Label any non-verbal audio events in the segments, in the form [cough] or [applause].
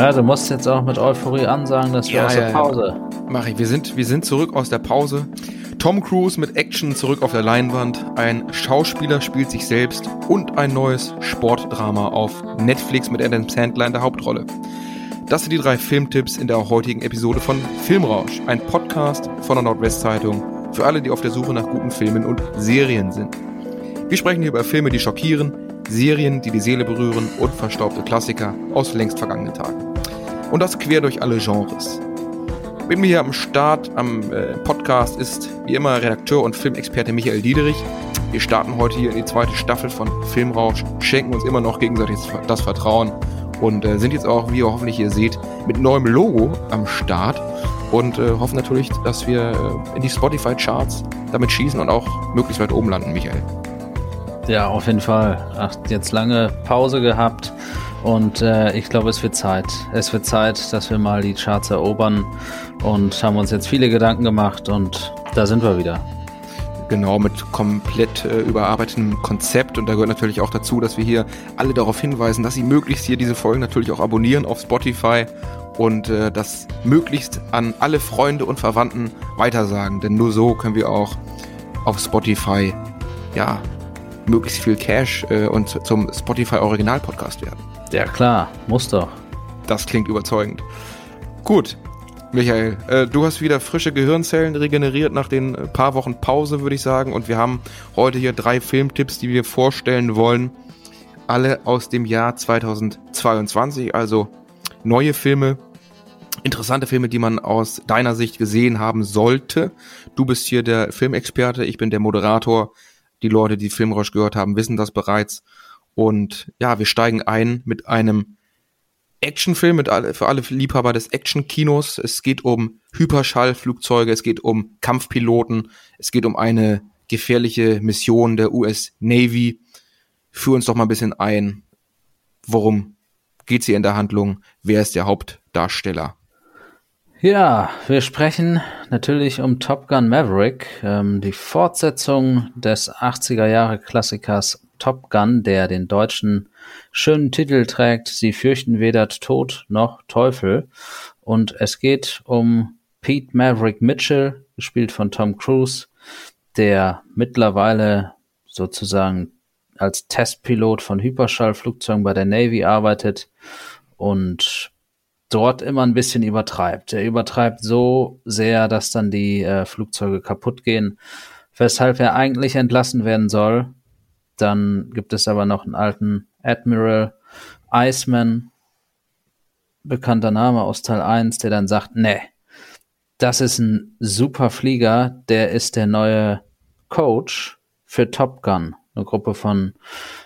Ja, du musst jetzt auch mit Euphorie ansagen, dass wir Ja, aus ja, der ja. Pause. Mach ich. Wir sind, wir sind zurück aus der Pause. Tom Cruise mit Action zurück auf der Leinwand. Ein Schauspieler spielt sich selbst und ein neues Sportdrama auf Netflix mit Adam Sandler in der Hauptrolle. Das sind die drei Filmtipps in der heutigen Episode von Filmrausch, ein Podcast von der Nordwestzeitung für alle, die auf der Suche nach guten Filmen und Serien sind. Wir sprechen hier über Filme, die schockieren, Serien, die die Seele berühren und verstaubte Klassiker aus längst vergangenen Tagen. Und das quer durch alle Genres. Mit mir hier am Start am äh, Podcast ist wie immer Redakteur und Filmexperte Michael Diederich. Wir starten heute hier in die zweite Staffel von Filmrausch, schenken uns immer noch gegenseitig das Vertrauen und äh, sind jetzt auch, wie ihr hoffentlich hier seht, mit neuem Logo am Start und äh, hoffen natürlich, dass wir äh, in die Spotify-Charts damit schießen und auch möglichst weit oben landen, Michael. Ja, auf jeden Fall. Ach, jetzt lange Pause gehabt und äh, ich glaube, es wird Zeit. Es wird Zeit, dass wir mal die Charts erobern und haben uns jetzt viele Gedanken gemacht und da sind wir wieder. Genau, mit komplett äh, überarbeitetem Konzept. Und da gehört natürlich auch dazu, dass wir hier alle darauf hinweisen, dass sie möglichst hier diese Folgen natürlich auch abonnieren auf Spotify und äh, das möglichst an alle Freunde und Verwandten weitersagen. Denn nur so können wir auch auf Spotify, ja, möglichst viel Cash äh, und zum Spotify Original Podcast werden. Ja klar, muss doch. Das klingt überzeugend. Gut, Michael, äh, du hast wieder frische Gehirnzellen regeneriert nach den äh, paar Wochen Pause, würde ich sagen. Und wir haben heute hier drei Filmtipps, die wir vorstellen wollen. Alle aus dem Jahr 2022, also neue Filme, interessante Filme, die man aus deiner Sicht gesehen haben sollte. Du bist hier der Filmexperte, ich bin der Moderator. Die Leute, die Filmrausch gehört haben, wissen das bereits. Und ja, wir steigen ein mit einem Actionfilm mit alle, für alle Liebhaber des Actionkinos. Es geht um Hyperschallflugzeuge, es geht um Kampfpiloten, es geht um eine gefährliche Mission der US Navy. Führ uns doch mal ein bisschen ein. Worum geht's hier in der Handlung? Wer ist der Hauptdarsteller? Ja, wir sprechen natürlich um Top Gun Maverick, ähm, die Fortsetzung des 80er Jahre Klassikers Top Gun, der den deutschen schönen Titel trägt, Sie fürchten weder Tod noch Teufel. Und es geht um Pete Maverick Mitchell, gespielt von Tom Cruise, der mittlerweile sozusagen als Testpilot von Hyperschallflugzeugen bei der Navy arbeitet und dort immer ein bisschen übertreibt. Er übertreibt so sehr, dass dann die äh, Flugzeuge kaputt gehen, weshalb er eigentlich entlassen werden soll. Dann gibt es aber noch einen alten Admiral Iceman, bekannter Name aus Teil 1, der dann sagt, nee, das ist ein super Flieger, der ist der neue Coach für Top Gun, eine Gruppe von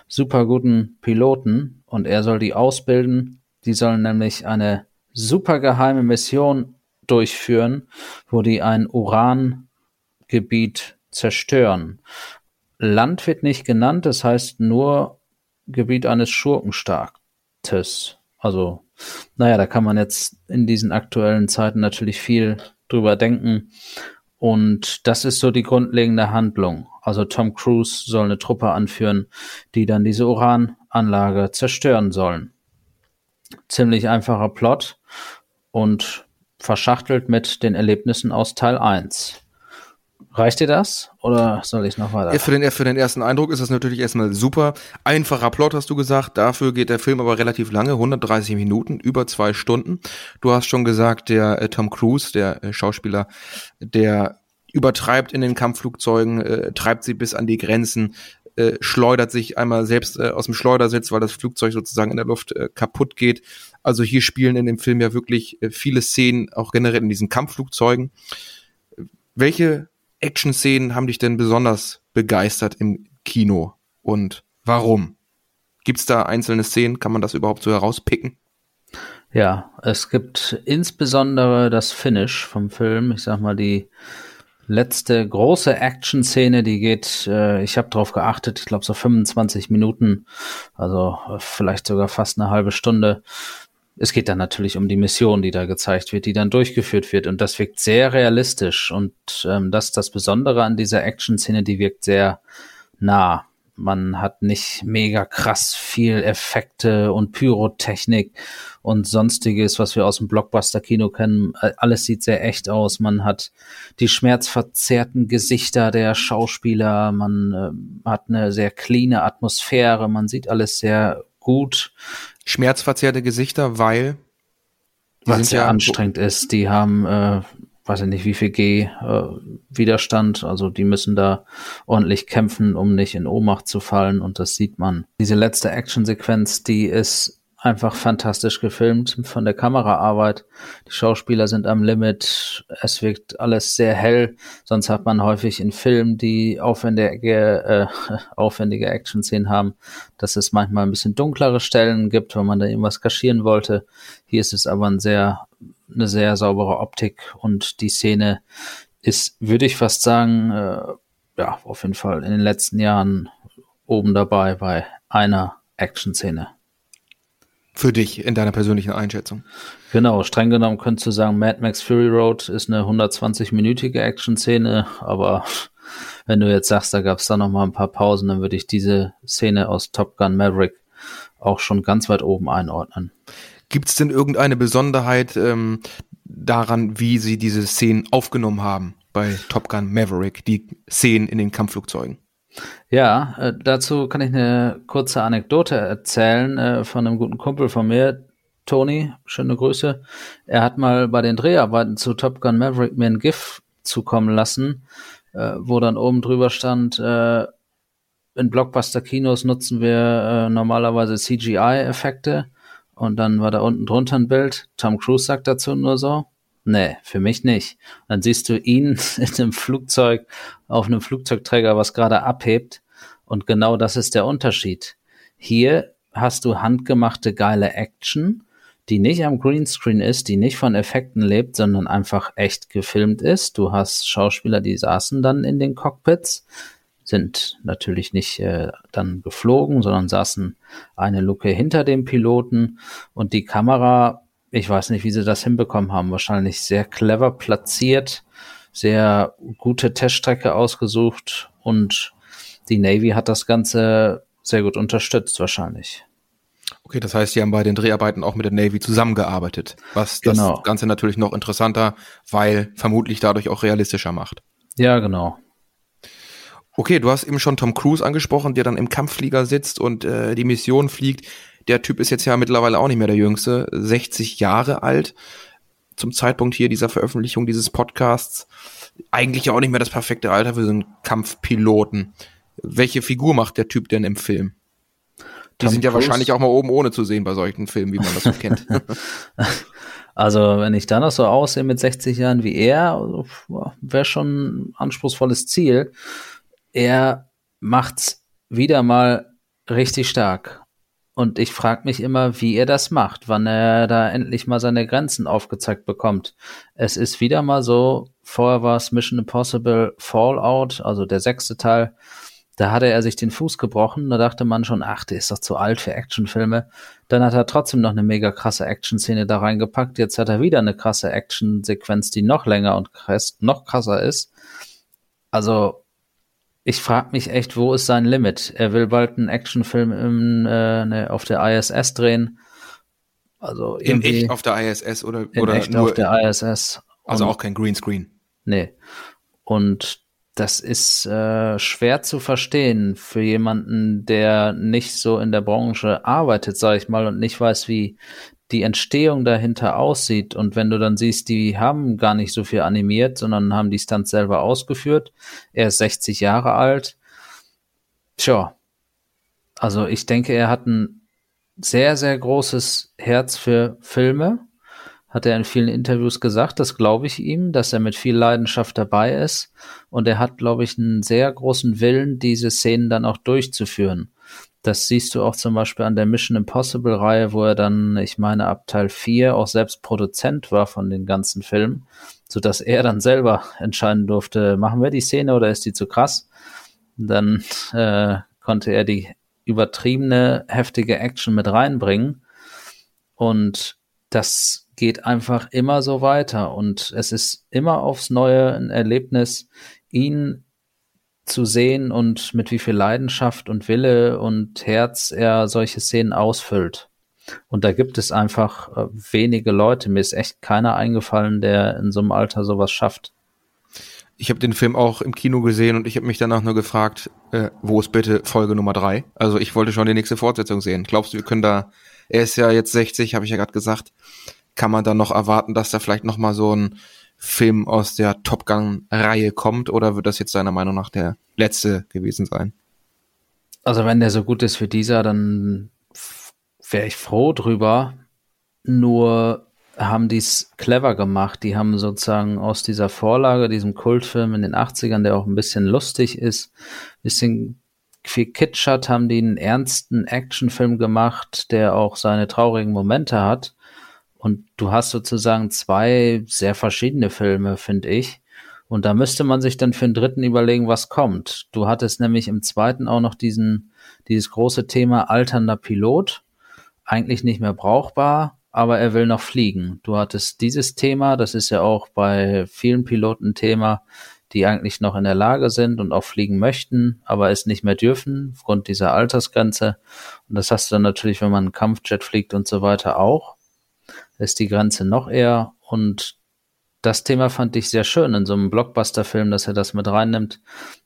super guten Piloten und er soll die ausbilden. Die sollen nämlich eine super geheime Mission durchführen, wo die ein Urangebiet zerstören. Land wird nicht genannt, das heißt nur Gebiet eines Schurkenstaates. Also, naja, da kann man jetzt in diesen aktuellen Zeiten natürlich viel drüber denken. Und das ist so die grundlegende Handlung. Also Tom Cruise soll eine Truppe anführen, die dann diese Urananlage zerstören sollen. Ziemlich einfacher Plot und verschachtelt mit den Erlebnissen aus Teil 1. Reicht dir das oder soll ich noch weiter? Für, den, für den ersten Eindruck ist das natürlich erstmal super. Einfacher Plot hast du gesagt, dafür geht der Film aber relativ lange, 130 Minuten, über zwei Stunden. Du hast schon gesagt, der äh, Tom Cruise, der äh, Schauspieler, der übertreibt in den Kampfflugzeugen, äh, treibt sie bis an die Grenzen, äh, schleudert sich einmal selbst äh, aus dem Schleudersitz, weil das Flugzeug sozusagen in der Luft äh, kaputt geht. Also hier spielen in dem Film ja wirklich viele Szenen, auch generell in diesen Kampfflugzeugen. Welche Action-Szenen haben dich denn besonders begeistert im Kino und warum? Gibt's da einzelne Szenen? Kann man das überhaupt so herauspicken? Ja, es gibt insbesondere das Finish vom Film. Ich sag mal, die letzte große Action-Szene, die geht, äh, ich habe drauf geachtet, ich glaube so 25 Minuten, also äh, vielleicht sogar fast eine halbe Stunde. Es geht dann natürlich um die Mission, die da gezeigt wird, die dann durchgeführt wird. Und das wirkt sehr realistisch. Und ähm, das ist das Besondere an dieser Action-Szene, die wirkt sehr nah. man hat nicht mega krass viel Effekte und Pyrotechnik und sonstiges, was wir aus dem Blockbuster-Kino kennen. Alles sieht sehr echt aus. Man hat die schmerzverzerrten Gesichter der Schauspieler. Man äh, hat eine sehr cleane Atmosphäre. Man sieht alles sehr gut. Schmerzverzerrte Gesichter, weil weil es sehr ja anstrengend ist. Die haben äh, weiß ich nicht, wie viel G äh, Widerstand. Also die müssen da ordentlich kämpfen, um nicht in Ohnmacht zu fallen. Und das sieht man. Diese letzte Actionsequenz, die ist einfach fantastisch gefilmt von der Kameraarbeit. Die Schauspieler sind am Limit. Es wirkt alles sehr hell. Sonst hat man häufig in Filmen, die aufwendige, äh, [laughs] aufwendige Action-Szenen haben, dass es manchmal ein bisschen dunklere Stellen gibt, wenn man da irgendwas kaschieren wollte. Hier ist es aber ein sehr eine sehr saubere Optik und die Szene ist, würde ich fast sagen, äh, ja, auf jeden Fall in den letzten Jahren oben dabei bei einer Action-Szene. Für dich in deiner persönlichen Einschätzung. Genau, streng genommen könntest du sagen, Mad Max Fury Road ist eine 120-minütige Action-Szene, aber wenn du jetzt sagst, da gab es da noch mal ein paar Pausen, dann würde ich diese Szene aus Top Gun Maverick auch schon ganz weit oben einordnen. Gibt es denn irgendeine Besonderheit ähm, daran, wie sie diese Szenen aufgenommen haben bei Top Gun Maverick, die Szenen in den Kampfflugzeugen? Ja, äh, dazu kann ich eine kurze Anekdote erzählen äh, von einem guten Kumpel von mir, Tony, schöne Grüße. Er hat mal bei den Dreharbeiten zu Top Gun Maverick mir ein GIF zukommen lassen, äh, wo dann oben drüber stand, äh, in Blockbuster-Kinos nutzen wir äh, normalerweise CGI-Effekte und dann war da unten drunter ein Bild. Tom Cruise sagt dazu nur so, nee, für mich nicht. dann siehst du ihn [laughs] in einem Flugzeug, auf einem Flugzeugträger, was gerade abhebt. Und genau das ist der Unterschied. Hier hast du handgemachte geile Action, die nicht am Greenscreen ist, die nicht von Effekten lebt, sondern einfach echt gefilmt ist. Du hast Schauspieler, die saßen dann in den Cockpits sind natürlich nicht äh, dann geflogen, sondern saßen eine Luke hinter dem Piloten und die Kamera, ich weiß nicht, wie sie das hinbekommen haben, wahrscheinlich sehr clever platziert, sehr gute Teststrecke ausgesucht und die Navy hat das Ganze sehr gut unterstützt wahrscheinlich. Okay, das heißt, Sie haben bei den Dreharbeiten auch mit der Navy zusammengearbeitet, was das genau. Ganze natürlich noch interessanter, weil vermutlich dadurch auch realistischer macht. Ja, genau. Okay, du hast eben schon Tom Cruise angesprochen, der dann im Kampfflieger sitzt und äh, die Mission fliegt. Der Typ ist jetzt ja mittlerweile auch nicht mehr der Jüngste, 60 Jahre alt zum Zeitpunkt hier dieser Veröffentlichung dieses Podcasts. Eigentlich auch nicht mehr das perfekte Alter für so einen Kampfpiloten. Welche Figur macht der Typ denn im Film? Die Tom sind ja Cruise? wahrscheinlich auch mal oben ohne zu sehen bei solchen Filmen, wie man das so [laughs] kennt. Also, wenn ich da noch so aussehe mit 60 Jahren wie er, wäre schon ein anspruchsvolles Ziel er macht's wieder mal richtig stark. Und ich frage mich immer, wie er das macht, wann er da endlich mal seine Grenzen aufgezeigt bekommt. Es ist wieder mal so, vorher war es Mission Impossible Fallout, also der sechste Teil. Da hatte er sich den Fuß gebrochen, da dachte man schon, ach, der ist doch zu alt für Actionfilme. Dann hat er trotzdem noch eine mega krasse Action-Szene da reingepackt. Jetzt hat er wieder eine krasse Action-Sequenz, die noch länger und noch krasser ist. Also, ich frage mich echt, wo ist sein Limit? Er will bald einen Actionfilm im, äh, ne, auf der ISS drehen. Also in echt auf der ISS oder, in oder echt nur auf der ISS. Also auch kein Greenscreen. Nee. Und das ist äh, schwer zu verstehen für jemanden, der nicht so in der Branche arbeitet, sage ich mal, und nicht weiß, wie die Entstehung dahinter aussieht. Und wenn du dann siehst, die haben gar nicht so viel animiert, sondern haben die Stunts selber ausgeführt. Er ist 60 Jahre alt. Tja. Also ich denke, er hat ein sehr, sehr großes Herz für Filme. Hat er in vielen Interviews gesagt. Das glaube ich ihm, dass er mit viel Leidenschaft dabei ist. Und er hat, glaube ich, einen sehr großen Willen, diese Szenen dann auch durchzuführen. Das siehst du auch zum Beispiel an der Mission Impossible Reihe, wo er dann, ich meine, ab Teil 4 auch selbst Produzent war von den ganzen Filmen, so dass er dann selber [laughs] entscheiden durfte, machen wir die Szene oder ist die zu krass? Dann äh, konnte er die übertriebene, heftige Action mit reinbringen und das geht einfach immer so weiter und es ist immer aufs Neue ein Erlebnis, ihn zu sehen und mit wie viel Leidenschaft und Wille und Herz er solche Szenen ausfüllt. Und da gibt es einfach äh, wenige Leute. Mir ist echt keiner eingefallen, der in so einem Alter sowas schafft. Ich habe den Film auch im Kino gesehen und ich habe mich danach nur gefragt, äh, wo ist bitte Folge Nummer drei? Also ich wollte schon die nächste Fortsetzung sehen. Glaubst du, wir können da, er ist ja jetzt 60, habe ich ja gerade gesagt, kann man dann noch erwarten, dass da vielleicht noch mal so ein Film aus der Top Gun-Reihe kommt oder wird das jetzt deiner Meinung nach der letzte gewesen sein? Also wenn der so gut ist wie dieser, dann wäre ich froh drüber. Nur haben die es clever gemacht. Die haben sozusagen aus dieser Vorlage, diesem Kultfilm in den 80ern, der auch ein bisschen lustig ist, ein bisschen viel Kitsch hat, haben die einen ernsten Actionfilm gemacht, der auch seine traurigen Momente hat. Und du hast sozusagen zwei sehr verschiedene Filme, finde ich. Und da müsste man sich dann für den dritten überlegen, was kommt. Du hattest nämlich im zweiten auch noch diesen, dieses große Thema alternder Pilot. Eigentlich nicht mehr brauchbar, aber er will noch fliegen. Du hattest dieses Thema, das ist ja auch bei vielen Piloten Thema, die eigentlich noch in der Lage sind und auch fliegen möchten, aber es nicht mehr dürfen, aufgrund dieser Altersgrenze. Und das hast du dann natürlich, wenn man einen Kampfjet fliegt und so weiter auch. Ist die Grenze noch eher und das Thema fand ich sehr schön in so einem Blockbuster-Film, dass er das mit reinnimmt.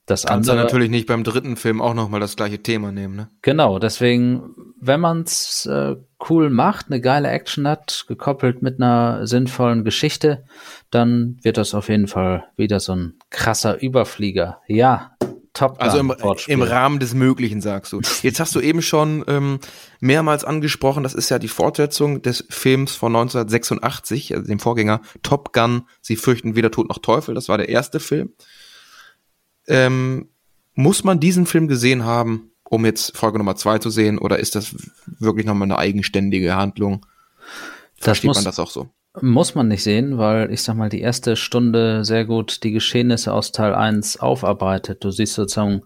Das Kannst andere natürlich nicht beim dritten Film auch nochmal das gleiche Thema nehmen, ne? Genau, deswegen, wenn man es äh, cool macht, eine geile Action hat, gekoppelt mit einer sinnvollen Geschichte, dann wird das auf jeden Fall wieder so ein krasser Überflieger. Ja, Top also im, im, Rahmen des Möglichen, sagst du. Jetzt hast du eben schon ähm, mehrmals angesprochen, das ist ja die Fortsetzung des Films von 1986, also dem Vorgänger Top Gun, Sie fürchten weder Tod noch Teufel, das war der erste Film. Ähm, muss man diesen Film gesehen haben, um jetzt Folge Nummer zwei zu sehen, oder ist das wirklich nochmal eine eigenständige Handlung? Versteht man das auch so? Muss man nicht sehen, weil ich sag mal, die erste Stunde sehr gut die Geschehnisse aus Teil 1 aufarbeitet. Du siehst sozusagen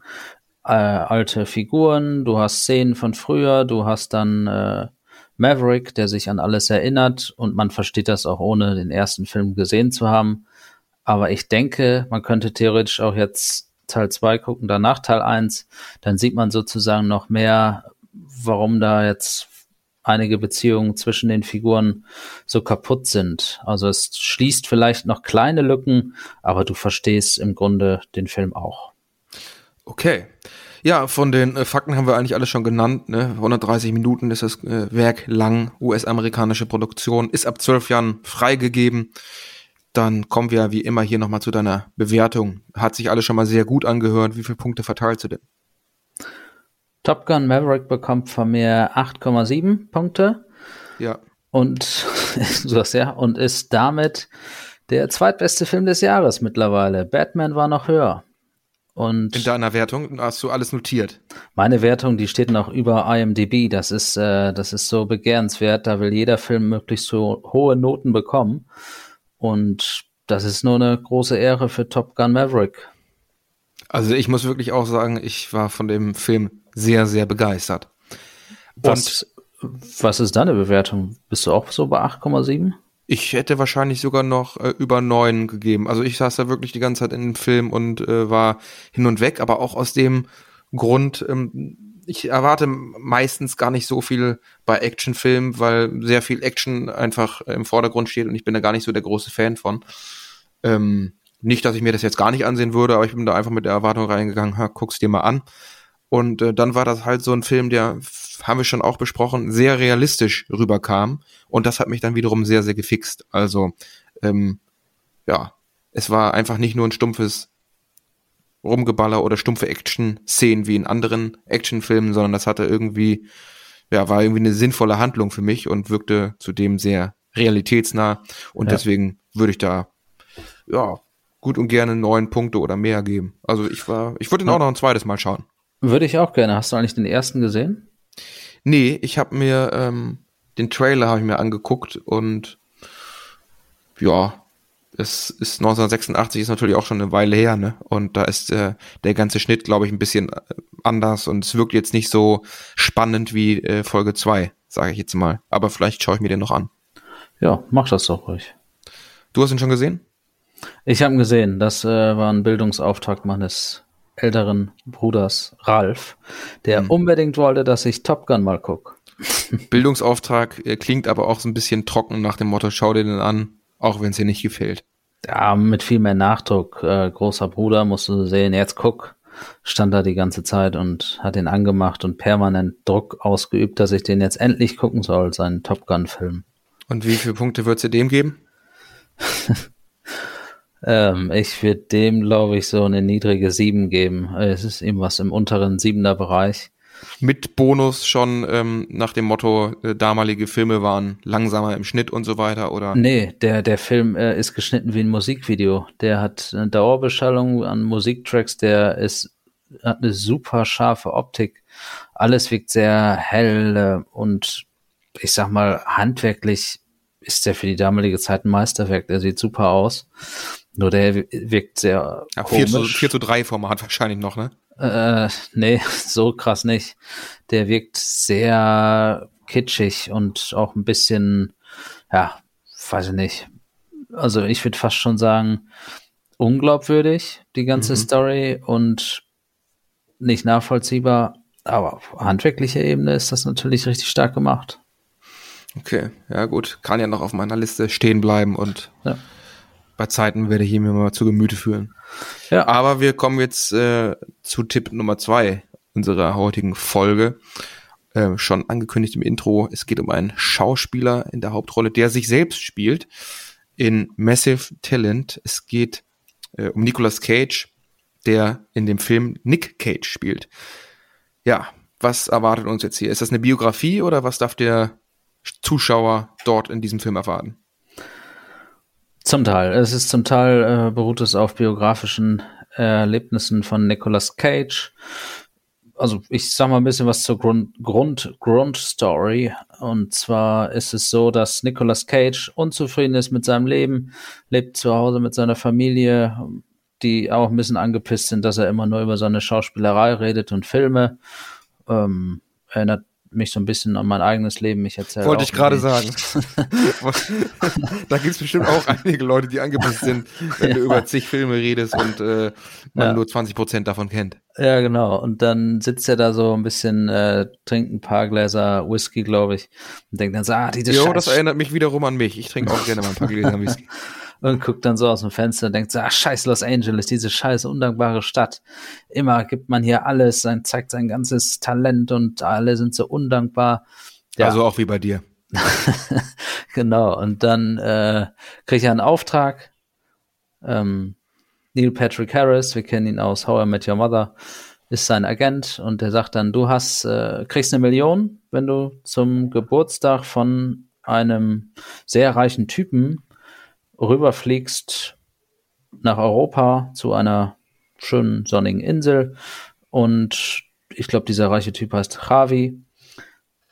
äh, alte Figuren, du hast Szenen von früher, du hast dann äh, Maverick, der sich an alles erinnert und man versteht das auch ohne den ersten Film gesehen zu haben. Aber ich denke, man könnte theoretisch auch jetzt Teil 2 gucken, danach Teil 1, dann sieht man sozusagen noch mehr, warum da jetzt einige Beziehungen zwischen den Figuren so kaputt sind. Also es schließt vielleicht noch kleine Lücken, aber du verstehst im Grunde den Film auch. Okay. Ja, von den äh, Fakten haben wir eigentlich alles schon genannt. Ne? 130 Minuten ist das äh, Werk lang, US-amerikanische Produktion, ist ab zwölf Jahren freigegeben. Dann kommen wir wie immer hier nochmal zu deiner Bewertung. Hat sich alles schon mal sehr gut angehört. Wie viele Punkte verteilst du denn? Top Gun Maverick bekommt von mir 8,7 Punkte. Ja. Und [laughs] du hast ja, und ist damit der zweitbeste Film des Jahres mittlerweile. Batman war noch höher. Und in deiner Wertung hast du alles notiert. Meine Wertung, die steht noch über IMDb. Das ist, äh, das ist so begehrenswert. Da will jeder Film möglichst so hohe Noten bekommen. Und das ist nur eine große Ehre für Top Gun Maverick. Also ich muss wirklich auch sagen, ich war von dem Film sehr, sehr begeistert. Was, was ist deine Bewertung? Bist du auch so bei 8,7? Ich hätte wahrscheinlich sogar noch äh, über 9 gegeben. Also ich saß da wirklich die ganze Zeit in dem Film und äh, war hin und weg, aber auch aus dem Grund, ähm, ich erwarte meistens gar nicht so viel bei Actionfilmen, weil sehr viel Action einfach im Vordergrund steht und ich bin da gar nicht so der große Fan von. Ähm, nicht, dass ich mir das jetzt gar nicht ansehen würde, aber ich bin da einfach mit der Erwartung reingegangen, ha, guck's dir mal an. Und äh, dann war das halt so ein Film, der, haben wir schon auch besprochen, sehr realistisch rüberkam. Und das hat mich dann wiederum sehr, sehr gefixt. Also, ähm, ja, es war einfach nicht nur ein stumpfes Rumgeballer oder stumpfe Action-Szenen wie in anderen Actionfilmen, sondern das hatte irgendwie, ja, war irgendwie eine sinnvolle Handlung für mich und wirkte zudem sehr realitätsnah. Und ja. deswegen würde ich da, ja, gut und gerne neun Punkte oder mehr geben. Also ich war, ich würde ihn auch noch ein zweites Mal schauen. Würde ich auch gerne. Hast du eigentlich den ersten gesehen? Nee, ich habe mir ähm, den Trailer habe ich mir angeguckt und ja, es ist 1986 ist natürlich auch schon eine Weile her, ne? Und da ist äh, der ganze Schnitt, glaube ich, ein bisschen äh, anders und es wirkt jetzt nicht so spannend wie äh, Folge 2, sage ich jetzt mal. Aber vielleicht schaue ich mir den noch an. Ja, mach das doch ruhig. Du hast ihn schon gesehen? Ich habe ihn gesehen. Das äh, war ein Bildungsauftrag meines älteren Bruders Ralf, der hm. unbedingt wollte, dass ich Top Gun mal gucke. [laughs] Bildungsauftrag klingt aber auch so ein bisschen trocken nach dem Motto, schau dir den an, auch wenn es dir nicht gefällt. Ja, mit viel mehr Nachdruck. Äh, großer Bruder musst du sehen, jetzt guck, stand da die ganze Zeit und hat ihn angemacht und permanent Druck ausgeübt, dass ich den jetzt endlich gucken soll, seinen Top Gun-Film. Und wie viele Punkte würdest du dem geben? [laughs] ähm, ich würde dem, glaube ich, so eine niedrige 7 geben. Es ist irgendwas im unteren 7er Bereich mit Bonus schon ähm, nach dem Motto, äh, damalige Filme waren langsamer im Schnitt und so weiter, oder? Nee, der, der Film äh, ist geschnitten wie ein Musikvideo. Der hat eine Dauerbeschallung an Musiktracks, der ist, hat eine super scharfe Optik. Alles wirkt sehr hell äh, und ich sag mal, handwerklich ist der für die damalige Zeit ein Meisterwerk. Der sieht super aus. Nur der wirkt sehr ja, 4 zu, 4 zu 3 Format wahrscheinlich noch, ne? Äh, nee, [laughs] so krass nicht. Der wirkt sehr kitschig und auch ein bisschen, ja, weiß ich nicht. Also ich würde fast schon sagen, unglaubwürdig, die ganze mhm. Story und nicht nachvollziehbar, aber auf handwerklicher Ebene ist das natürlich richtig stark gemacht. Okay, ja gut, kann ja noch auf meiner Liste stehen bleiben und ja. Bei Zeiten werde ich ihn mir mal zu Gemüte führen. Ja. Aber wir kommen jetzt äh, zu Tipp Nummer zwei unserer heutigen Folge. Äh, schon angekündigt im Intro, es geht um einen Schauspieler in der Hauptrolle, der sich selbst spielt in Massive Talent. Es geht äh, um Nicolas Cage, der in dem Film Nick Cage spielt. Ja, was erwartet uns jetzt hier? Ist das eine Biografie oder was darf der Zuschauer dort in diesem Film erwarten? Zum Teil. Es ist zum Teil äh, beruht es auf biografischen Erlebnissen von Nicolas Cage. Also ich sag mal ein bisschen was zur Grund, Grund, Grundstory. Und zwar ist es so, dass Nicolas Cage unzufrieden ist mit seinem Leben, lebt zu Hause mit seiner Familie, die auch ein bisschen angepisst sind, dass er immer nur über seine Schauspielerei redet und Filme. Ähm, erinnert mich so ein bisschen an mein eigenes Leben. mich erzähle Wollte ich gerade sagen. [laughs] da gibt es bestimmt auch einige Leute, die angepasst sind, wenn [laughs] ja. du über zig Filme redest und äh, man ja. nur 20 Prozent davon kennt. Ja, genau. Und dann sitzt er da so ein bisschen, äh, trinkt ein paar Gläser Whisky, glaube ich, und denkt dann so, ah, diese Jo, das erinnert mich wiederum an mich. Ich trinke auch gerne mal ein paar Gläser Whisky. [laughs] und guckt dann so aus dem Fenster und denkt so, ach scheiß Los Angeles, diese scheiß undankbare Stadt. Immer gibt man hier alles, sein, zeigt sein ganzes Talent und alle sind so undankbar. Ja. Also auch wie bei dir. [laughs] genau, und dann äh, kriegt er einen Auftrag. Ähm, Neil Patrick Harris, wir kennen ihn aus How I Met Your Mother, ist sein Agent und der sagt dann, du hast, äh, kriegst eine Million, wenn du zum Geburtstag von einem sehr reichen Typen rüberfliegst nach Europa zu einer schönen sonnigen Insel und ich glaube, dieser reiche Typ heißt Javi,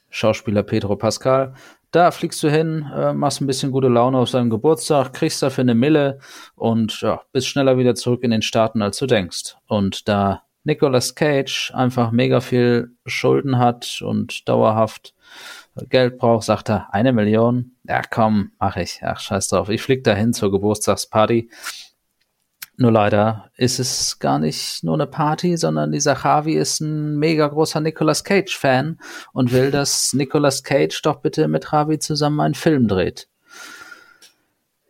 Schauspieler Pedro Pascal. Da fliegst du hin, äh, machst ein bisschen gute Laune auf seinem Geburtstag, kriegst dafür eine Mille und ja, bist schneller wieder zurück in den Staaten, als du denkst. Und da Nicolas Cage einfach mega viel Schulden hat und dauerhaft Geld braucht, sagt er, eine Million. Ja, komm, mach ich. Ach, scheiß drauf. Ich flieg dahin zur Geburtstagsparty. Nur leider ist es gar nicht nur eine Party, sondern dieser Javi ist ein mega großer Nicolas Cage-Fan und will, dass Nicolas Cage doch bitte mit Javi zusammen einen Film dreht.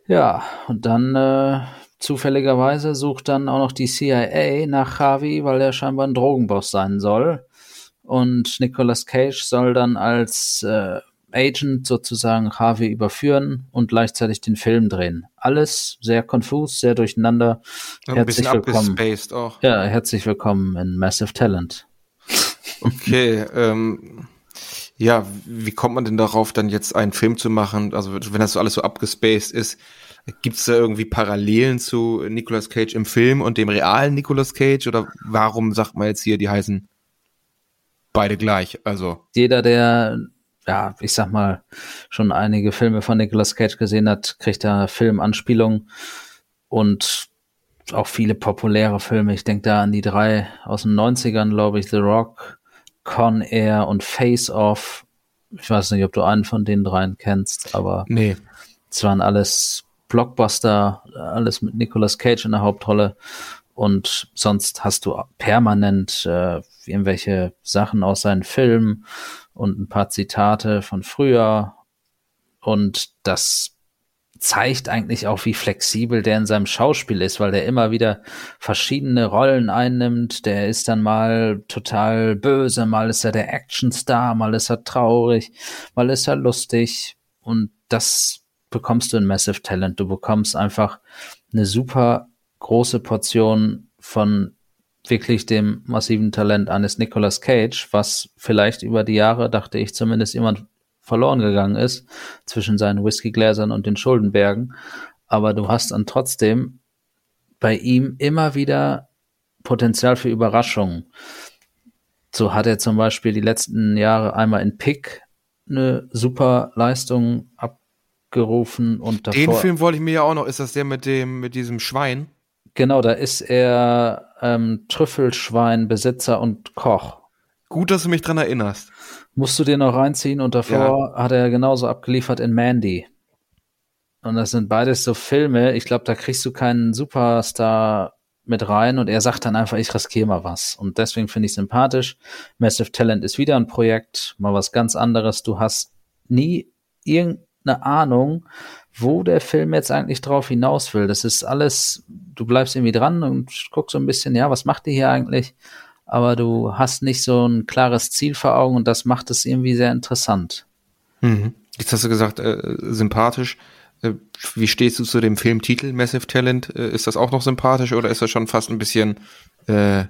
Ja, und dann äh, zufälligerweise sucht dann auch noch die CIA nach Javi, weil er scheinbar ein Drogenboss sein soll und Nicolas Cage soll dann als äh, Agent sozusagen Harvey überführen und gleichzeitig den Film drehen. Alles sehr konfus, sehr durcheinander. Ein herzlich willkommen. Auch. Ja, herzlich willkommen in Massive Talent. Okay, ähm, ja, wie kommt man denn darauf, dann jetzt einen Film zu machen? Also wenn das so alles so abgespaced ist, gibt es da irgendwie Parallelen zu Nicolas Cage im Film und dem realen Nicolas Cage? Oder warum sagt man jetzt hier, die heißen beide gleich. Also jeder, der ja, ich sag mal, schon einige Filme von Nicolas Cage gesehen hat, kriegt da Filmanspielungen und auch viele populäre Filme. Ich denke da an die drei aus den 90ern, glaube ich, The Rock, Con Air und Face Off. Ich weiß nicht, ob du einen von den dreien kennst, aber nee. es waren alles Blockbuster, alles mit Nicolas Cage in der Hauptrolle. und sonst hast du permanent äh, irgendwelche Sachen aus seinen Filmen und ein paar Zitate von früher und das zeigt eigentlich auch, wie flexibel der in seinem Schauspiel ist, weil der immer wieder verschiedene Rollen einnimmt. Der ist dann mal total böse, mal ist er der Actionstar, mal ist er traurig, mal ist er lustig. Und das bekommst du in Massive Talent. Du bekommst einfach eine super große Portion von wirklich dem massiven Talent eines Nicolas Cage, was vielleicht über die Jahre, dachte ich zumindest, jemand verloren gegangen ist zwischen seinen Whiskygläsern und den Schuldenbergen. Aber du hast dann trotzdem bei ihm immer wieder Potenzial für Überraschungen. So hat er zum Beispiel die letzten Jahre einmal in Pick eine super Leistung abgerufen und davor. Den Film wollte ich mir ja auch noch. Ist das der mit dem mit diesem Schwein? Genau, da ist er ähm, Trüffelschwein, Besitzer und Koch. Gut, dass du mich dran erinnerst. Musst du dir noch reinziehen und davor ja. hat er genauso abgeliefert in Mandy. Und das sind beides so Filme, ich glaube, da kriegst du keinen Superstar mit rein und er sagt dann einfach, ich riskiere mal was. Und deswegen finde ich sympathisch. Massive Talent ist wieder ein Projekt, mal was ganz anderes. Du hast nie irgendeine Ahnung, wo der Film jetzt eigentlich drauf hinaus will. Das ist alles, du bleibst irgendwie dran und guckst so ein bisschen, ja, was macht die hier eigentlich? aber du hast nicht so ein klares Ziel vor Augen und das macht es irgendwie sehr interessant. Mhm. Jetzt hast du gesagt, äh, sympathisch. Äh, wie stehst du zu dem Filmtitel Massive Talent? Äh, ist das auch noch sympathisch oder ist das schon fast ein bisschen äh,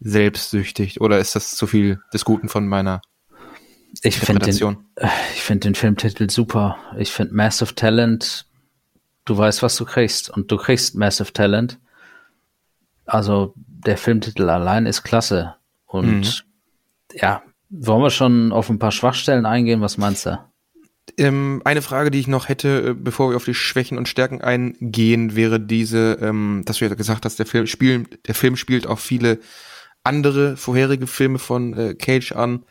selbstsüchtig oder ist das zu viel des Guten von meiner ich finde den, ich finde den Filmtitel super. Ich finde Massive Talent, du weißt, was du kriegst und du kriegst Massive Talent. Also der Filmtitel allein ist klasse. Und mhm. ja, wollen wir schon auf ein paar Schwachstellen eingehen? Was meinst du? Ähm, eine Frage, die ich noch hätte, äh, bevor wir auf die Schwächen und Stärken eingehen, wäre diese, ähm, dass du ja gesagt hast, der Film, spiel, der Film spielt auch viele andere vorherige Filme von äh, Cage an.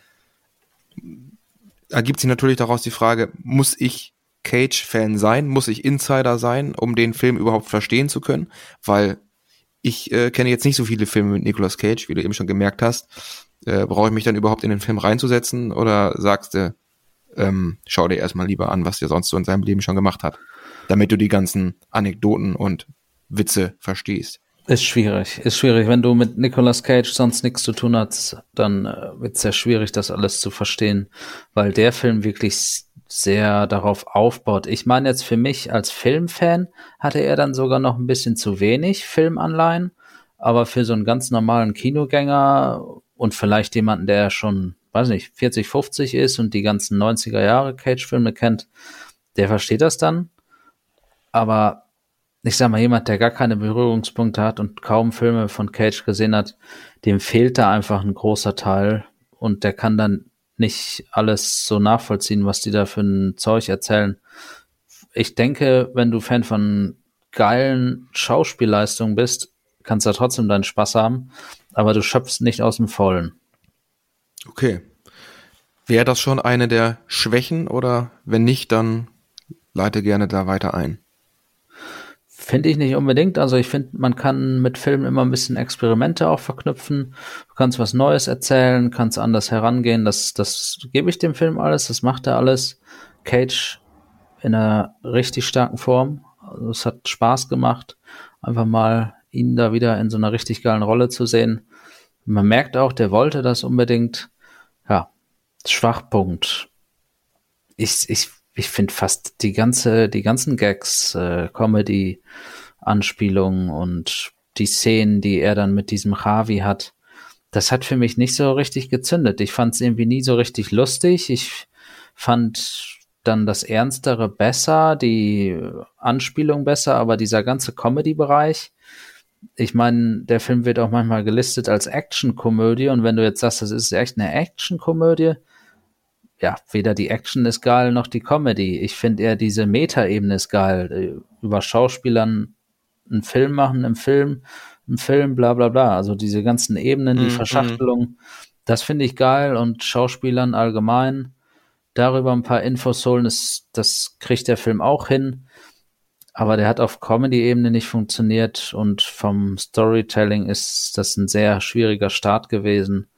Ergibt sich natürlich daraus die Frage, muss ich Cage-Fan sein? Muss ich Insider sein, um den Film überhaupt verstehen zu können? Weil ich äh, kenne jetzt nicht so viele Filme mit Nicolas Cage, wie du eben schon gemerkt hast. Äh, Brauche ich mich dann überhaupt in den Film reinzusetzen oder sagst du, ähm, schau dir erstmal lieber an, was der sonst so in seinem Leben schon gemacht hat, damit du die ganzen Anekdoten und Witze verstehst? Ist schwierig, ist schwierig. Wenn du mit Nicolas Cage sonst nichts zu tun hast, dann äh, wird es sehr schwierig, das alles zu verstehen, weil der Film wirklich sehr darauf aufbaut. Ich meine jetzt für mich als Filmfan hatte er dann sogar noch ein bisschen zu wenig Filmanleihen, aber für so einen ganz normalen Kinogänger und vielleicht jemanden, der schon, weiß nicht, 40, 50 ist und die ganzen 90er Jahre Cage-Filme kennt, der versteht das dann. Aber ich sag mal, jemand, der gar keine Berührungspunkte hat und kaum Filme von Cage gesehen hat, dem fehlt da einfach ein großer Teil und der kann dann nicht alles so nachvollziehen, was die da für ein Zeug erzählen. Ich denke, wenn du Fan von geilen Schauspielleistungen bist, kannst du trotzdem deinen Spaß haben, aber du schöpfst nicht aus dem Vollen. Okay. Wäre das schon eine der Schwächen oder wenn nicht, dann leite gerne da weiter ein. Finde ich nicht unbedingt. Also ich finde, man kann mit Filmen immer ein bisschen Experimente auch verknüpfen. Du kannst was Neues erzählen, kannst anders herangehen. Das, das gebe ich dem Film alles, das macht er alles. Cage in einer richtig starken Form. Also es hat Spaß gemacht, einfach mal ihn da wieder in so einer richtig geilen Rolle zu sehen. Man merkt auch, der wollte das unbedingt. Ja, Schwachpunkt. Ich, ich ich finde fast die ganze, die ganzen Gags, äh, Comedy, Anspielungen und die Szenen, die er dann mit diesem Ravi hat, das hat für mich nicht so richtig gezündet. Ich fand es irgendwie nie so richtig lustig. Ich fand dann das Ernstere besser, die Anspielung besser, aber dieser ganze Comedy-Bereich, ich meine, der Film wird auch manchmal gelistet als Action-Komödie und wenn du jetzt sagst, das ist echt eine Action-Komödie, ja, weder die Action ist geil noch die Comedy. Ich finde eher diese Meta-Ebene ist geil. Äh, über Schauspielern einen Film machen im Film, im Film, bla bla bla. Also diese ganzen Ebenen, die mm, Verschachtelung, das finde ich geil und Schauspielern allgemein darüber ein paar Infos holen, das, das kriegt der Film auch hin. aber der hat auf Comedy-Ebene nicht funktioniert und vom Storytelling ist das ein sehr schwieriger Start gewesen,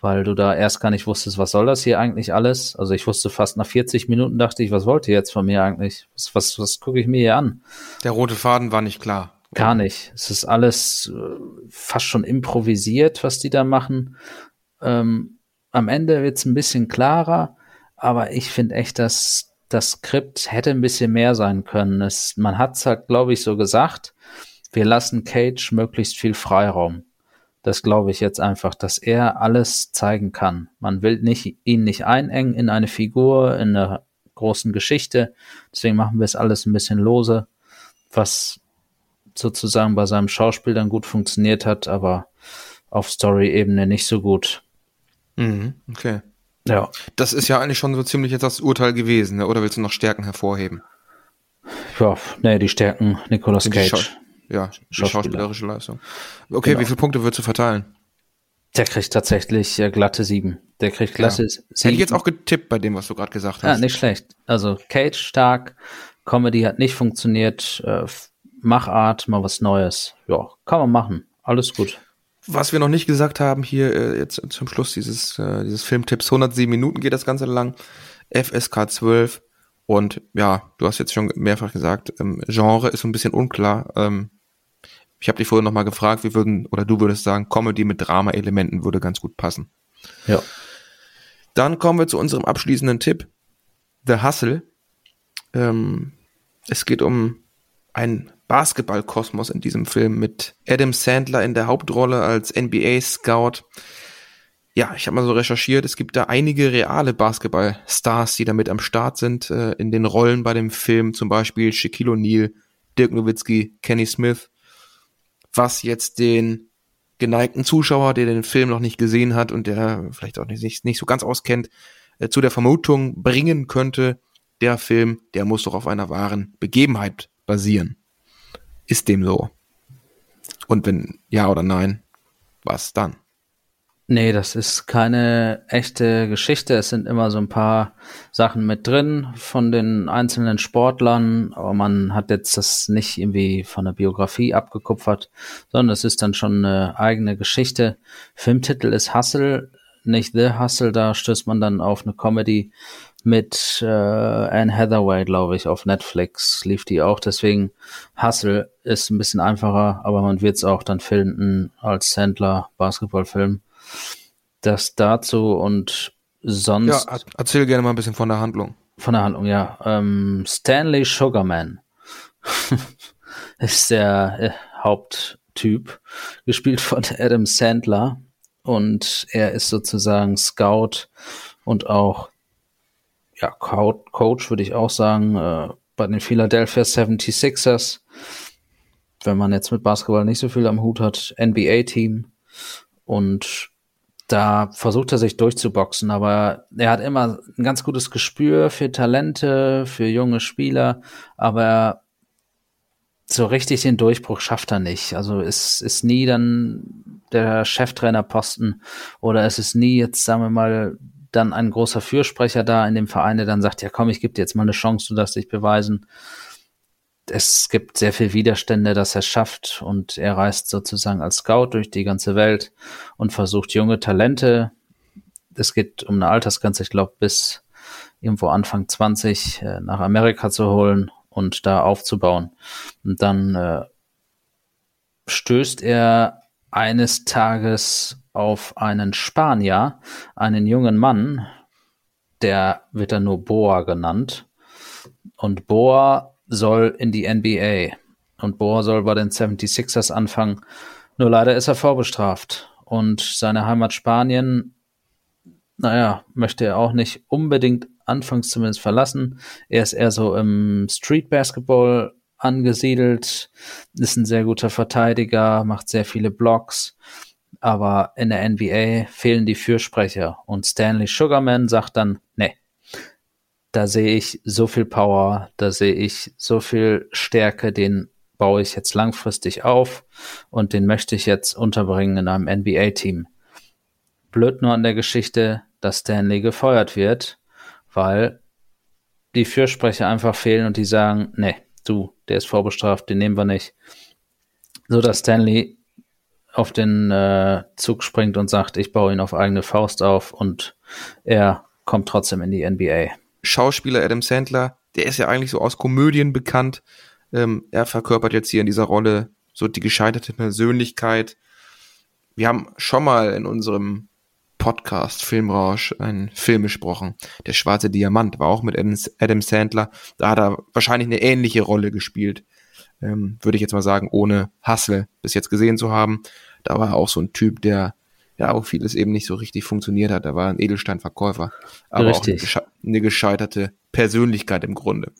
weil du da erst gar nicht wusstest, was soll das hier eigentlich alles? Also ich wusste fast nach 40 Minuten dachte ich, was wollt ihr jetzt von mir eigentlich? Was, was, was gucke ich mir hier an? Der rote Faden war nicht klar. Gar nicht. Es ist alles äh, fast schon improvisiert, was die da machen. Ähm, am Ende wird es ein bisschen klarer, aber ich finde echt, dass das Skript hätte ein bisschen mehr sein können. Es, man hat es halt, glaube ich, so gesagt, wir lassen Cage möglichst viel Freiraum. Das glaube ich jetzt einfach, dass er alles zeigen kann. Man will nicht, ihn nicht einengen in eine Figur, in einer großen Geschichte. Deswegen machen wir es alles ein bisschen lose, was sozusagen bei seinem Schauspiel dann gut funktioniert hat, aber auf Story-Ebene nicht so gut. Mhm, okay. Ja. Das ist ja eigentlich schon so ziemlich jetzt das Urteil gewesen, ne? oder willst du noch Stärken hervorheben? Ja, nee, die Stärken Nicolas Cage. Ja, die schauspielerische Leistung. Okay, genau. wie viele Punkte würdest du verteilen? Der kriegt tatsächlich äh, glatte sieben. Der kriegt glatte ja. sieben. Hätte ich jetzt auch getippt bei dem, was du gerade gesagt hast. Ja, nicht schlecht. Also Cage stark, Comedy hat nicht funktioniert, äh, Machart, mal was Neues. Ja, kann man machen. Alles gut. Was wir noch nicht gesagt haben hier äh, jetzt zum Schluss dieses, äh, dieses Filmtipps, 107 Minuten geht das Ganze lang, FSK 12 und ja, du hast jetzt schon mehrfach gesagt, ähm, Genre ist so ein bisschen unklar. Ähm, ich habe dich vorher nochmal gefragt, wir würden, oder du würdest sagen, Comedy mit Drama-Elementen würde ganz gut passen. Ja. Dann kommen wir zu unserem abschließenden Tipp, The Hustle. Ähm, es geht um ein Basketballkosmos in diesem Film mit Adam Sandler in der Hauptrolle als NBA-Scout. Ja, ich habe mal so recherchiert, es gibt da einige reale Basketball-Stars, die damit am Start sind, äh, in den Rollen bei dem Film, zum Beispiel Shaquille O'Neal, Dirk Nowitzki, Kenny Smith, was jetzt den geneigten Zuschauer, der den Film noch nicht gesehen hat und der vielleicht auch nicht, nicht so ganz auskennt, äh, zu der Vermutung bringen könnte, der Film, der muss doch auf einer wahren Begebenheit basieren. Ist dem so? Und wenn ja oder nein, was dann? Nee, das ist keine echte Geschichte. Es sind immer so ein paar Sachen mit drin von den einzelnen Sportlern, aber man hat jetzt das nicht irgendwie von der Biografie abgekupfert, sondern es ist dann schon eine eigene Geschichte. Filmtitel ist Hustle, nicht The Hustle, da stößt man dann auf eine Comedy mit äh, Anne Hathaway, glaube ich, auf Netflix lief die auch. Deswegen Hustle ist ein bisschen einfacher, aber man wird es auch dann finden als Sandler Basketballfilm. Das dazu und sonst. Ja, erzähl gerne mal ein bisschen von der Handlung. Von der Handlung, ja. Ähm, Stanley Sugarman [laughs] ist der äh, Haupttyp, gespielt von Adam Sandler. Und er ist sozusagen Scout und auch ja, Coach würde ich auch sagen, äh, bei den Philadelphia 76ers, wenn man jetzt mit Basketball nicht so viel am Hut hat, NBA-Team und da versucht er sich durchzuboxen, aber er hat immer ein ganz gutes Gespür für Talente, für junge Spieler, aber so richtig den Durchbruch schafft er nicht. Also es ist nie dann der Cheftrainerposten oder es ist nie jetzt, sagen wir mal, dann ein großer Fürsprecher da in dem Verein, der dann sagt, ja komm, ich gebe dir jetzt mal eine Chance, du darfst dich beweisen. Es gibt sehr viel Widerstände, dass er schafft und er reist sozusagen als Scout durch die ganze Welt und versucht junge Talente. Es geht um eine Altersgrenze, ich glaube, bis irgendwo Anfang 20 äh, nach Amerika zu holen und da aufzubauen. Und dann äh, stößt er eines Tages auf einen Spanier, einen jungen Mann, der wird dann nur Boa genannt. Und Boa soll in die NBA. Und Boa soll bei den 76ers anfangen. Nur leider ist er vorbestraft. Und seine Heimat Spanien, naja, möchte er auch nicht unbedingt anfangs zumindest verlassen. Er ist eher so im Street Basketball angesiedelt, ist ein sehr guter Verteidiger, macht sehr viele Blocks, aber in der NBA fehlen die Fürsprecher und Stanley Sugarman sagt dann, nee, da sehe ich so viel Power, da sehe ich so viel Stärke, den baue ich jetzt langfristig auf und den möchte ich jetzt unterbringen in einem NBA-Team. Blöd nur an der Geschichte, dass Stanley gefeuert wird, weil die Fürsprecher einfach fehlen und die sagen, nee, du, der ist vorbestraft, den nehmen wir nicht. So dass Stanley auf den äh, Zug springt und sagt, ich baue ihn auf eigene Faust auf und er kommt trotzdem in die NBA. Schauspieler Adam Sandler, der ist ja eigentlich so aus Komödien bekannt. Ähm, er verkörpert jetzt hier in dieser Rolle so die gescheiterte Persönlichkeit. Wir haben schon mal in unserem Podcast Filmrausch einen Film besprochen. Der schwarze Diamant war auch mit Adam Sandler. Da hat er wahrscheinlich eine ähnliche Rolle gespielt. Ähm, würde ich jetzt mal sagen, ohne Hustle bis jetzt gesehen zu haben. Da war er auch so ein Typ, der ja auch vieles eben nicht so richtig funktioniert hat. Er war ein Edelsteinverkäufer, aber richtig. auch eine, gesche eine, gescheiterte Persönlichkeit im Grunde.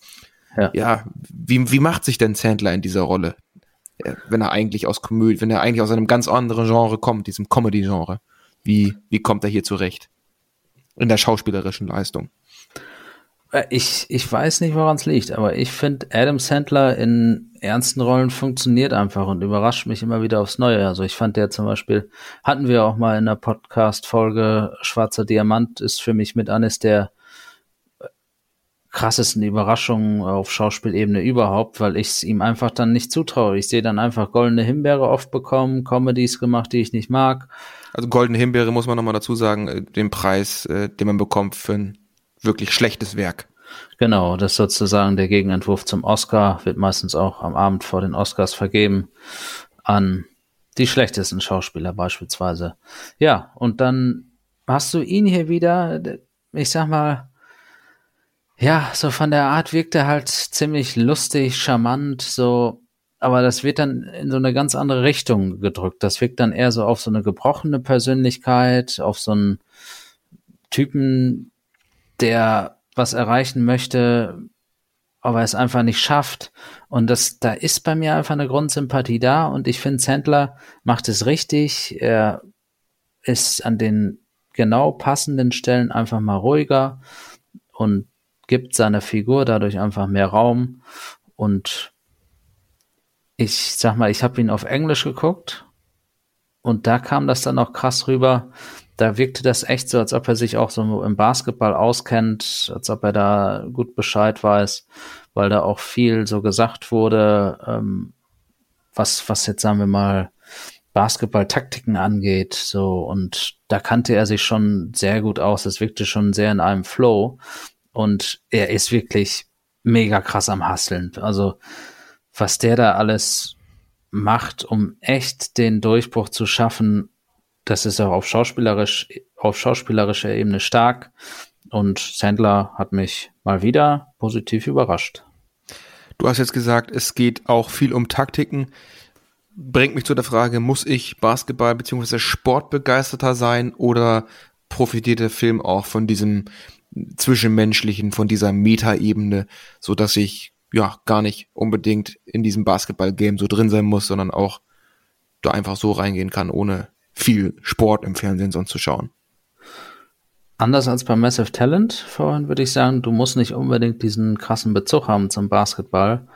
Ja, ja wie, wie macht sich denn Sandler in dieser Rolle? Wenn er eigentlich aus Komödie, wenn er eigentlich aus einem ganz anderen Genre kommt, diesem Comedy-Genre. Wie, wie kommt er hier zurecht? In der schauspielerischen Leistung. Äh, ich, ich weiß nicht, woran es liegt, aber ich finde, Adam Sandler in ernsten Rollen funktioniert einfach und überrascht mich immer wieder aufs Neue. Also ich fand der zum Beispiel, hatten wir auch mal in der Podcast-Folge, Schwarzer Diamant ist für mich mit eines der krassesten Überraschungen auf Schauspielebene überhaupt, weil ich es ihm einfach dann nicht zutraue. Ich sehe dann einfach goldene Himbeere oft bekommen, Comedies gemacht, die ich nicht mag. Also goldene Himbeere muss man nochmal dazu sagen, äh, den Preis, äh, den man bekommt für ein wirklich schlechtes Werk. Genau, das ist sozusagen der Gegenentwurf zum Oscar, wird meistens auch am Abend vor den Oscars vergeben an die schlechtesten Schauspieler beispielsweise. Ja, und dann hast du ihn hier wieder, ich sag mal, ja, so von der Art wirkt er halt ziemlich lustig, charmant, so, aber das wird dann in so eine ganz andere Richtung gedrückt. Das wirkt dann eher so auf so eine gebrochene Persönlichkeit, auf so einen Typen, der was erreichen möchte, aber es einfach nicht schafft. Und das, da ist bei mir einfach eine Grundsympathie da und ich finde, Sandler macht es richtig. Er ist an den genau passenden Stellen einfach mal ruhiger und gibt seiner Figur dadurch einfach mehr Raum. Und ich sag mal, ich habe ihn auf Englisch geguckt und da kam das dann auch krass rüber, da wirkte das echt so, als ob er sich auch so im Basketball auskennt, als ob er da gut Bescheid weiß, weil da auch viel so gesagt wurde, ähm, was, was jetzt sagen wir mal Basketball-Taktiken angeht, so und da kannte er sich schon sehr gut aus. Es wirkte schon sehr in einem Flow und er ist wirklich mega krass am Hasseln. Also was der da alles macht, um echt den Durchbruch zu schaffen, das ist auch auf schauspielerisch, auf schauspielerischer Ebene stark. Und Sandler hat mich mal wieder positiv überrascht. Du hast jetzt gesagt, es geht auch viel um Taktiken. Bringt mich zu der Frage, muss ich Basketball bzw. Sportbegeisterter sein oder profitiert der Film auch von diesem zwischenmenschlichen, von dieser Metaebene, so dass ich ja gar nicht unbedingt in diesem Basketball-Game so drin sein muss, sondern auch da einfach so reingehen kann, ohne viel Sport im Fernsehen sonst zu schauen. Anders als bei Massive Talent vorhin würde ich sagen, du musst nicht unbedingt diesen krassen Bezug haben zum Basketball,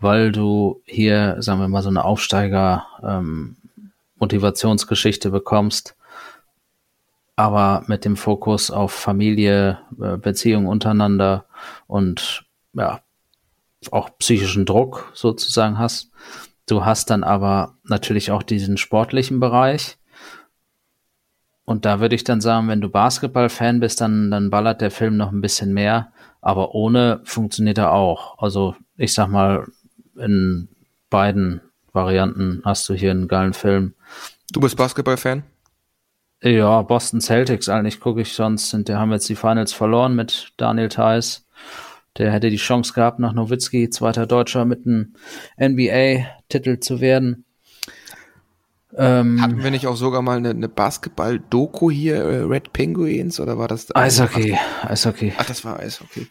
weil du hier, sagen wir mal, so eine Aufsteiger-Motivationsgeschichte ähm, bekommst, aber mit dem Fokus auf Familie, äh, Beziehungen untereinander und ja, auch psychischen Druck sozusagen hast. Du hast dann aber natürlich auch diesen sportlichen Bereich, und da würde ich dann sagen, wenn du Basketball-Fan bist, dann, dann ballert der Film noch ein bisschen mehr. Aber ohne funktioniert er auch. Also ich sag mal, in beiden Varianten hast du hier einen geilen Film. Du bist Basketball-Fan? Ja, Boston Celtics eigentlich gucke ich sonst. Sind, die haben jetzt die Finals verloren mit Daniel Theiss. Der hätte die Chance gehabt, nach Nowitzki zweiter Deutscher mit einem NBA-Titel zu werden. Ähm, Hatten wir nicht auch sogar mal eine, eine Basketball-Doku hier, äh, Red Penguins, oder war das? Eishockey, Eishockey. Ach, das war Eishockey.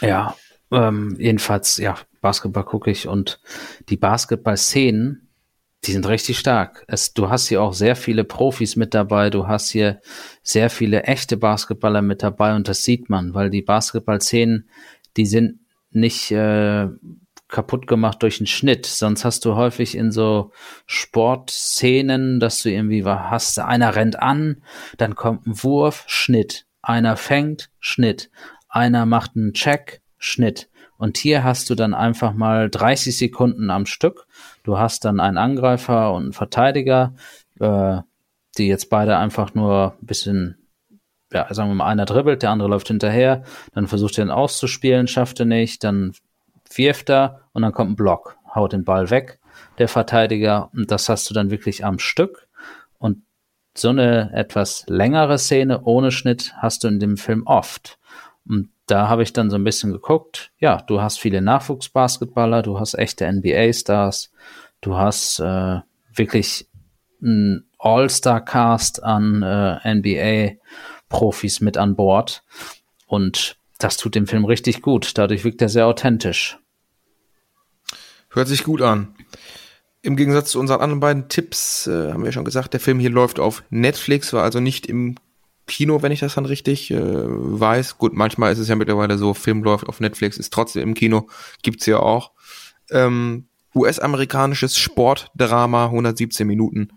Ja, ähm, jedenfalls, ja, Basketball gucke ich und die Basketball-Szenen, die sind richtig stark. Es, du hast hier auch sehr viele Profis mit dabei, du hast hier sehr viele echte Basketballer mit dabei und das sieht man, weil die Basketball-Szenen, die sind nicht äh, kaputt gemacht durch einen Schnitt. Sonst hast du häufig in so Sportszenen, dass du irgendwie hast, einer rennt an, dann kommt ein Wurf, Schnitt. Einer fängt, Schnitt. Einer macht einen Check, Schnitt. Und hier hast du dann einfach mal 30 Sekunden am Stück. Du hast dann einen Angreifer und einen Verteidiger, äh, die jetzt beide einfach nur ein bisschen, ja, sagen wir mal, einer dribbelt, der andere läuft hinterher, dann versucht er ihn auszuspielen, schafft er nicht, dann wirft er und dann kommt ein Block, haut den Ball weg, der Verteidiger, und das hast du dann wirklich am Stück. Und so eine etwas längere Szene ohne Schnitt hast du in dem Film oft. Und da habe ich dann so ein bisschen geguckt. Ja, du hast viele Nachwuchsbasketballer, du hast echte NBA-Stars, du hast äh, wirklich einen All-Star-Cast an äh, NBA-Profis mit an Bord. Und das tut dem Film richtig gut. Dadurch wirkt er sehr authentisch. Hört sich gut an. Im Gegensatz zu unseren anderen beiden Tipps äh, haben wir schon gesagt, der Film hier läuft auf Netflix, war also nicht im Kino, wenn ich das dann richtig äh, weiß. Gut, manchmal ist es ja mittlerweile so, Film läuft auf Netflix, ist trotzdem im Kino, gibt's ja auch. Ähm, US-amerikanisches Sportdrama, 117 Minuten.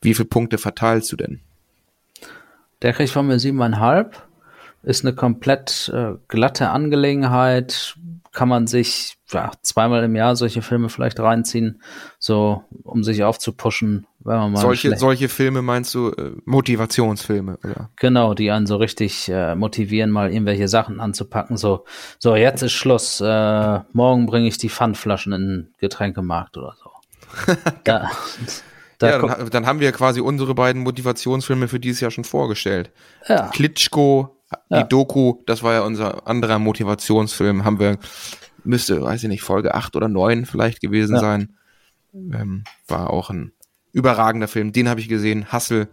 Wie viele Punkte verteilst du denn? Der kriegt von mir siebeneinhalb. Ist eine komplett äh, glatte Angelegenheit. Kann man sich ja, zweimal im Jahr solche Filme vielleicht reinziehen, so um sich aufzupuschen, wenn man mal. Solche, solche Filme meinst du äh, Motivationsfilme, oder? Genau, die einen so richtig äh, motivieren, mal irgendwelche Sachen anzupacken. So, so jetzt ist Schluss. Äh, morgen bringe ich die Pfandflaschen in den Getränkemarkt oder so. [laughs] da, da ja, dann, dann, haben wir quasi unsere beiden Motivationsfilme für dieses Jahr schon vorgestellt. Ja. Klitschko die ja. Doku, das war ja unser anderer Motivationsfilm, haben wir, müsste, weiß ich nicht, Folge 8 oder 9 vielleicht gewesen ja. sein. Ähm, war auch ein überragender Film. Den habe ich gesehen. Hassel.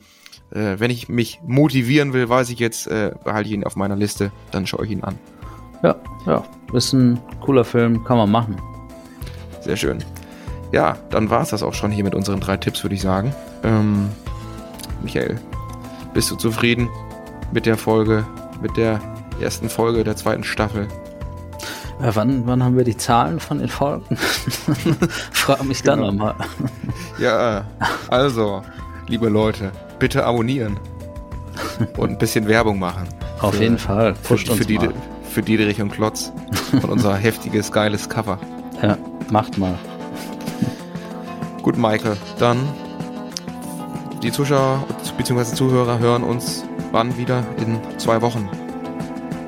Äh, wenn ich mich motivieren will, weiß ich jetzt, äh, behalte ich ihn auf meiner Liste, dann schaue ich ihn an. Ja, ja, ist ein cooler Film, kann man machen. Sehr schön. Ja, dann war es das auch schon hier mit unseren drei Tipps, würde ich sagen. Ähm, Michael, bist du zufrieden mit der Folge? Mit der ersten Folge der zweiten Staffel. Ja, wann, wann haben wir die Zahlen von den Folgen? [laughs] Frag mich dann genau. nochmal. ja, also, liebe Leute, bitte abonnieren und ein bisschen Werbung machen. Auf für, jeden Fall. Pusht für, für, die, für Diederich und Klotz und unser [laughs] heftiges, geiles Cover. Ja, macht mal. Gut, Michael, dann die Zuschauer bzw. Zuhörer hören uns wann wieder? In zwei Wochen.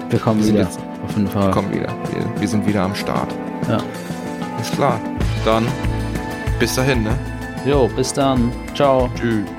Wir kommen wir wieder. Jetzt, auf jeden Fall. Wir kommen wieder. Wir, wir, sind wieder am Start. Ja. Ist klar. Dann bis dahin, ne? Jo, bis dann. Ciao. Tschüss.